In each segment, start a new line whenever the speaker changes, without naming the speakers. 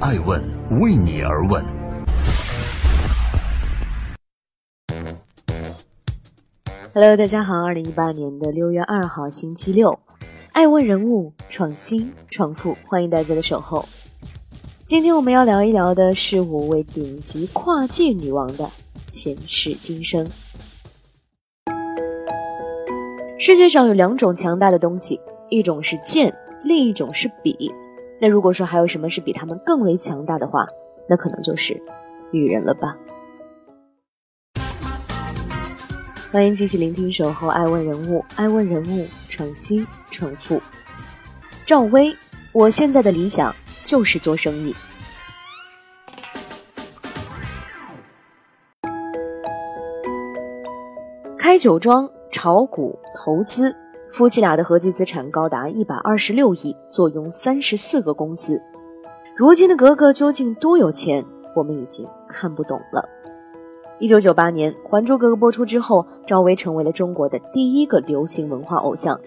爱问为你而问。
Hello，大家好，二零一八年的六月二号星期六，爱问人物创新创富，欢迎大家的守候。今天我们要聊一聊的是五位顶级跨界女王的前世今生。世界上有两种强大的东西，一种是剑，另一种是笔。那如果说还有什么是比他们更为强大的话，那可能就是女人了吧。欢迎继续聆听《守候爱问人物》，爱问人物创新创富。赵薇，我现在的理想就是做生意。开酒庄。炒股投资，夫妻俩的合计资产高达一百二十六亿，坐拥三十四个公司。如今的格格究竟多有钱，我们已经看不懂了。一九九八年，《还珠格格》播出之后，赵薇成为了中国的第一个流行文化偶像。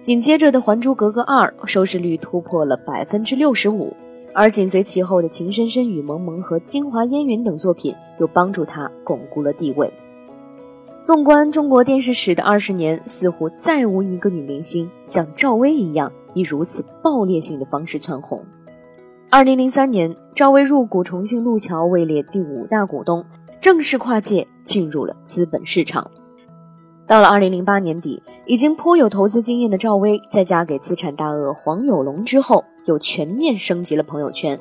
紧接着的《还珠格格二》收视率突破了百分之六十五，而紧随其后的《情深深雨蒙蒙》和《京华烟云》等作品又帮助她巩固了地位。纵观中国电视史的二十年，似乎再无一个女明星像赵薇一样以如此爆裂性的方式蹿红。二零零三年，赵薇入股重庆路桥，位列第五大股东，正式跨界进入了资本市场。到了二零零八年底，已经颇有投资经验的赵薇，在嫁给资产大鳄黄有龙之后，又全面升级了朋友圈，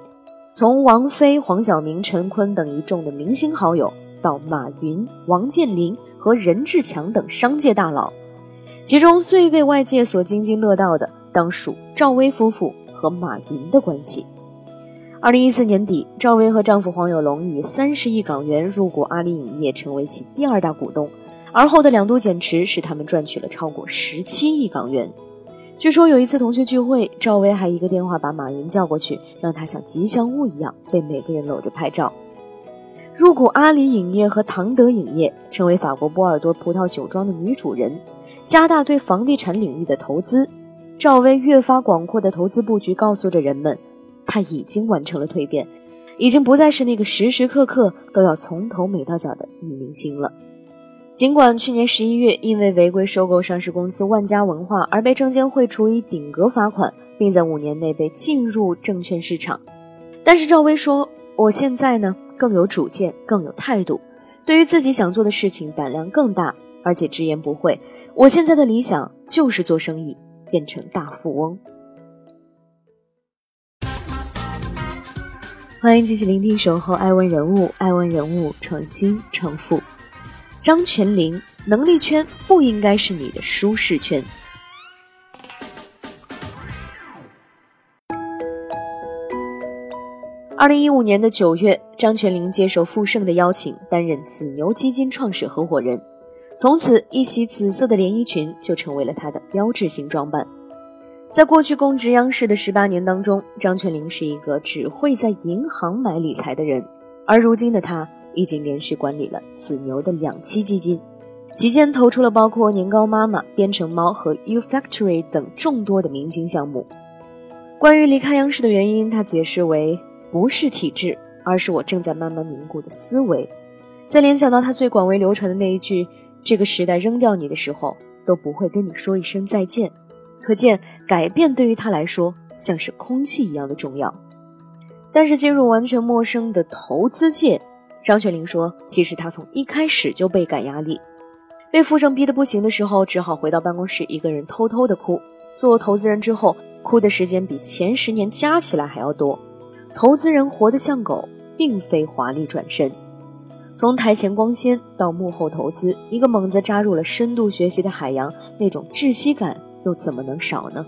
从王菲、黄晓明、陈坤等一众的明星好友。到马云、王健林和任志强等商界大佬，其中最被外界所津津乐道的，当属赵薇夫妇和马云的关系。二零一四年底，赵薇和丈夫黄有龙以三十亿港元入股阿里影业，成为其第二大股东。而后的两度减持，使他们赚取了超过十七亿港元。据说有一次同学聚会，赵薇还一个电话把马云叫过去，让他像吉祥物一样被每个人搂着拍照。入股阿里影业和唐德影业，成为法国波尔多葡萄酒庄的女主人，加大对房地产领域的投资。赵薇越发广阔的投资布局，告诉着人们，她已经完成了蜕变，已经不再是那个时时刻刻都要从头美到脚的女明星了。尽管去年十一月因为违规收购上市公司万家文化而被证监会处以顶格罚款，并在五年内被禁入证券市场，但是赵薇说：“我现在呢？”更有主见，更有态度，对于自己想做的事情胆量更大，而且直言不讳。我现在的理想就是做生意，变成大富翁。欢迎继续聆听《守候爱问人物》，爱问人物创新创富。张泉灵，能力圈不应该是你的舒适圈。二零一五年的九月，张泉灵接受富盛的邀请，担任紫牛基金创始合伙人。从此，一袭紫色的连衣裙就成为了他的标志性装扮。在过去供职央视的十八年当中，张泉灵是一个只会在银行买理财的人。而如今的他，已经连续管理了紫牛的两期基金，期间投出了包括年糕妈妈、编程猫和 U Factory 等众多的明星项目。关于离开央视的原因，他解释为。不是体质，而是我正在慢慢凝固的思维。在联想到他最广为流传的那一句“这个时代扔掉你的时候，都不会跟你说一声再见”，可见改变对于他来说像是空气一样的重要。但是进入完全陌生的投资界，张雪玲说，其实他从一开始就倍感压力，被富盛逼得不行的时候，只好回到办公室一个人偷偷的哭。做投资人之后，哭的时间比前十年加起来还要多。投资人活得像狗，并非华丽转身。从台前光鲜到幕后投资，一个猛子扎入了深度学习的海洋，那种窒息感又怎么能少呢？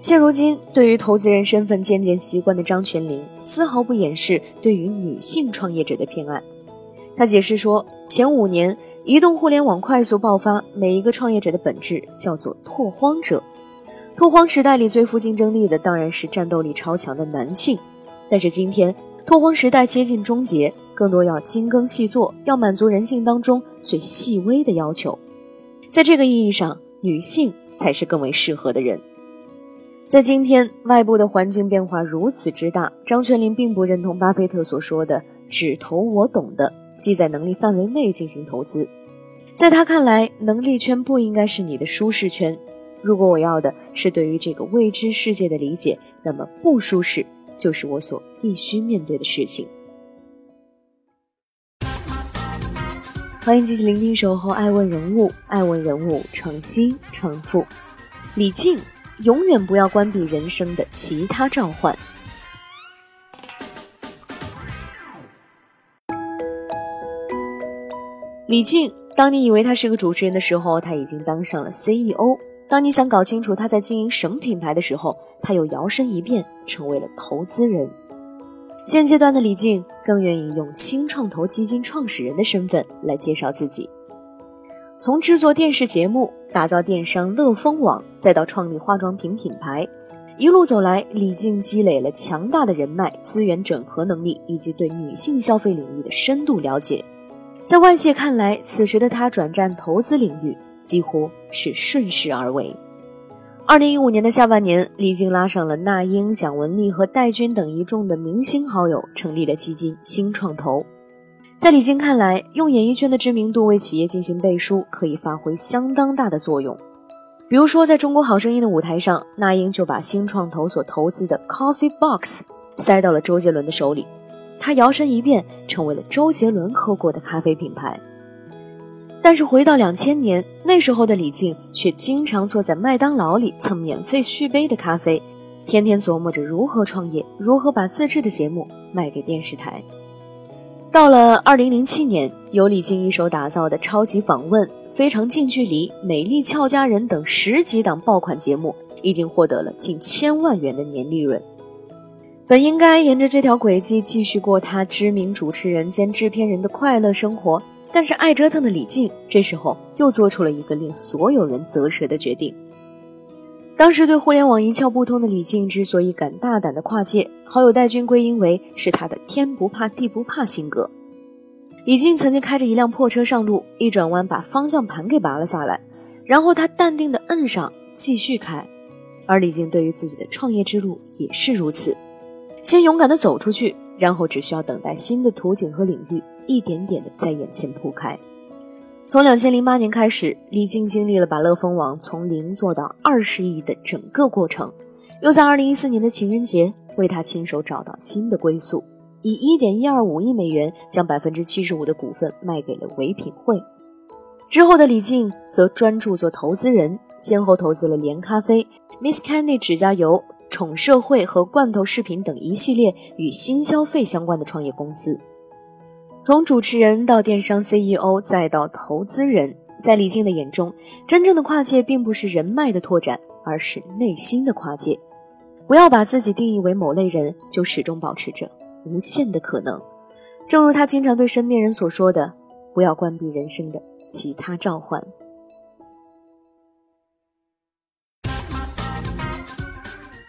现如今，对于投资人身份渐渐习惯的张泉灵，丝毫不掩饰对于女性创业者的偏爱。他解释说，前五年移动互联网快速爆发，每一个创业者的本质叫做拓荒者。拓荒时代里最富竞争力的，当然是战斗力超强的男性。但是今天拓荒时代接近终结，更多要精耕细作，要满足人性当中最细微的要求。在这个意义上，女性才是更为适合的人。在今天，外部的环境变化如此之大，张泉灵并不认同巴菲特所说的“只投我懂的”，即在能力范围内进行投资。在他看来，能力圈不应该是你的舒适圈。如果我要的是对于这个未知世界的理解，那么不舒适就是我所必须面对的事情。欢迎继续聆听《守候爱问人物》，爱问人物创新创富，李静。永远不要关闭人生的其他召唤。李静，当你以为他是个主持人的时候，他已经当上了 CEO；当你想搞清楚他在经营什么品牌的时候，他又摇身一变成为了投资人。现阶段的李静更愿意用新创投基金创始人的身份来介绍自己。从制作电视节目、打造电商乐蜂网，再到创立化妆品品牌，一路走来，李静积累了强大的人脉、资源整合能力，以及对女性消费领域的深度了解。在外界看来，此时的她转战投资领域几乎是顺势而为。二零一五年的下半年，李静拉上了那英、蒋雯丽和戴军等一众的明星好友，成立了基金新创投。在李静看来，用演艺圈的知名度为企业进行背书，可以发挥相当大的作用。比如说，在中国好声音的舞台上，那英就把新创投所投资的 Coffee Box 塞到了周杰伦的手里，他摇身一变成为了周杰伦喝过的咖啡品牌。但是回到两千年，那时候的李静却经常坐在麦当劳里蹭免费续杯的咖啡，天天琢磨着如何创业，如何把自制的节目卖给电视台。到了二零零七年，由李静一手打造的《超级访问》《非常近距离》《美丽俏佳人》等十几档爆款节目，已经获得了近千万元的年利润。本应该沿着这条轨迹继续过他知名主持人兼制片人的快乐生活，但是爱折腾的李静这时候又做出了一个令所有人啧舌的决定。当时对互联网一窍不通的李静之所以敢大胆的跨界，好友戴军归因为是他的天不怕地不怕性格。李静曾经开着一辆破车上路，一转弯把方向盘给拔了下来，然后他淡定的摁上继续开。而李静对于自己的创业之路也是如此，先勇敢的走出去，然后只需要等待新的图景和领域一点点的在眼前铺开。从两千零八年开始，李静经历了把乐蜂网从零做到二十亿的整个过程，又在二零一四年的情人节为他亲手找到新的归宿，以一点一二五亿美元将百分之七十五的股份卖给了唯品会。之后的李静则专注做投资人，先后投资了连咖啡、Miss Candy 指甲油、宠社会和罐头饰品等一系列与新消费相关的创业公司。从主持人到电商 CEO，再到投资人，在李静的眼中，真正的跨界并不是人脉的拓展，而是内心的跨界。不要把自己定义为某类人，就始终保持着无限的可能。正如他经常对身边人所说的：“不要关闭人生的其他召唤。”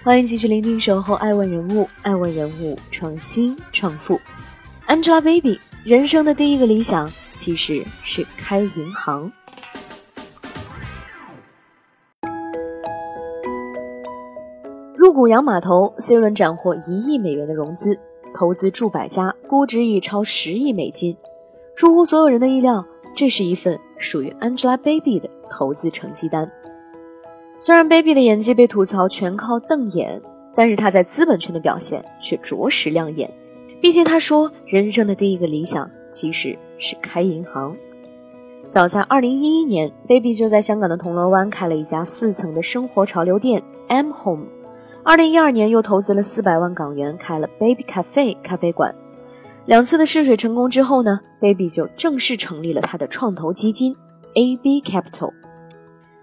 欢迎继续聆听《守候爱问人物》，爱问人物创新创富，Angelababy。人生的第一个理想其实是开银行。入股洋码头，C 轮斩获一亿美元的融资，投资数百家，估值已超十亿美金。出乎所有人的意料，这是一份属于 Angelababy 的投资成绩单。虽然 Baby 的演技被吐槽全靠瞪眼，但是她在资本圈的表现却着实亮眼。毕竟，他说人生的第一个理想其实是开银行。早在2011年，Baby 就在香港的铜锣湾开了一家四层的生活潮流店 M Home。2012年，又投资了400万港元开了 Baby Cafe 咖啡馆。两次的试水成功之后呢，Baby 就正式成立了他的创投基金 AB Capital。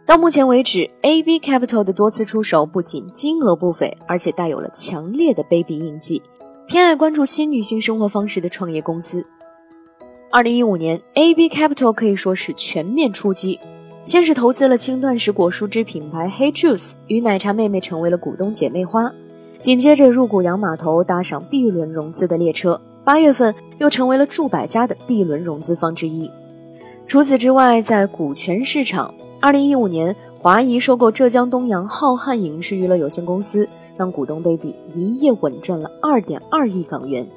到目前为止，AB Capital 的多次出手不仅金额不菲，而且带有了强烈的 Baby 印记。偏爱关注新女性生活方式的创业公司。二零一五年，AB Capital 可以说是全面出击，先是投资了轻断食果蔬汁品牌 Hey Juice，与奶茶妹妹成为了股东姐妹花。紧接着入股洋码头，搭上 B 轮融资的列车。八月份又成为了数百家的 B 轮融资方之一。除此之外，在股权市场，二零一五年。华谊收购浙江东阳浩瀚影视娱乐有限公司，让股东 baby 一夜稳赚了二点二亿港元。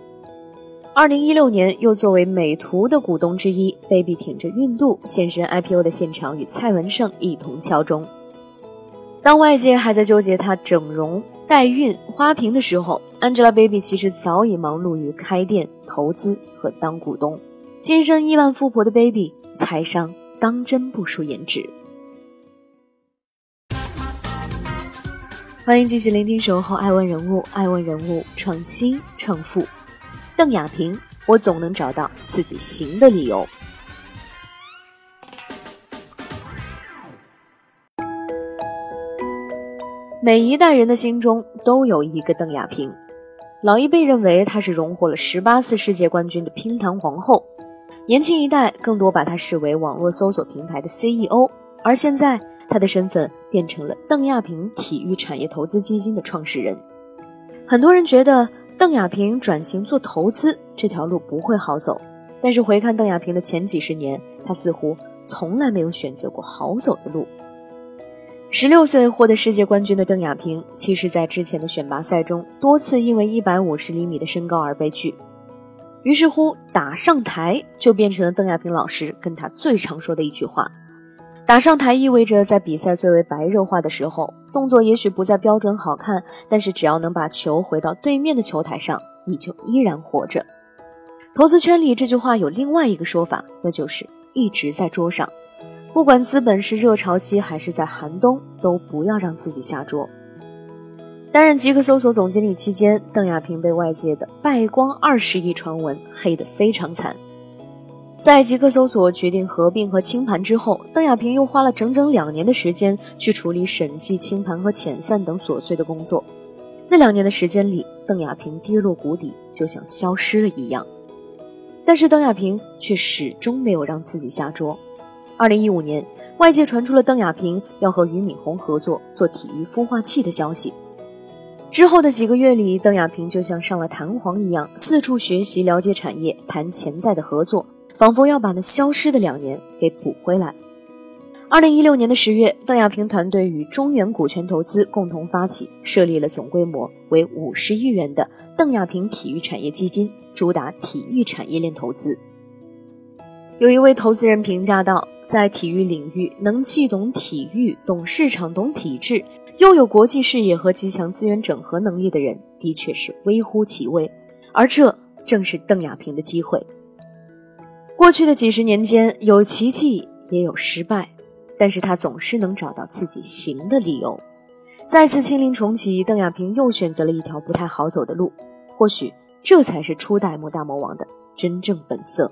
二零一六年，又作为美图的股东之一，baby 挺着孕肚现身 IPO 的现场，与蔡文胜一同敲钟。当外界还在纠结她整容、代孕、花瓶的时候，Angelababy 其实早已忙碌于开店、投资和当股东。今生亿万富婆的 baby，财商当真不输颜值。欢迎继续聆听《守候爱问人物》，爱问人物创新创富。邓亚萍，我总能找到自己行的理由。每一代人的心中都有一个邓亚萍，老一辈认为她是荣获了十八次世界冠军的乒坛皇后，年轻一代更多把她视为网络搜索平台的 CEO，而现在他的身份变成了邓亚萍体育产业投资基金的创始人。很多人觉得邓亚萍转型做投资这条路不会好走，但是回看邓亚萍的前几十年，她似乎从来没有选择过好走的路。十六岁获得世界冠军的邓亚萍，其实，在之前的选拔赛中多次因为一百五十厘米的身高而被拒。于是乎，打上台就变成了邓亚萍老师跟他最常说的一句话：“打上台意味着在比赛最为白热化的时候，动作也许不再标准好看，但是只要能把球回到对面的球台上，你就依然活着。”投资圈里这句话有另外一个说法，那就是一直在桌上。不管资本是热潮期还是在寒冬，都不要让自己下桌。担任极客搜索总经理期间，邓亚萍被外界的败光二十亿传闻黑得非常惨。在极客搜索决定合并和清盘之后，邓亚萍又花了整整两年的时间去处理审计、清盘和遣散等琐碎的工作。那两年的时间里，邓亚萍跌落谷底，就像消失了一样。但是邓亚萍却始终没有让自己下桌。二零一五年，外界传出了邓亚萍要和俞敏洪合作做体育孵化器的消息。之后的几个月里，邓亚萍就像上了弹簧一样，四处学习、了解产业、谈潜在的合作，仿佛要把那消失的两年给补回来。二零一六年的十月，邓亚萍团队与中原股权投资共同发起，设立了总规模为五十亿元的邓亚萍体育产业基金，主打体育产业链投资。有一位投资人评价道。在体育领域，能既懂体育、懂市场、懂体制，又有国际视野和极强资源整合能力的人，的确是微乎其微。而这正是邓亚萍的机会。过去的几十年间，有奇迹，也有失败，但是他总是能找到自己行的理由。再次亲临重启，邓亚萍又选择了一条不太好走的路。或许，这才是初代莫大魔王的真正本色。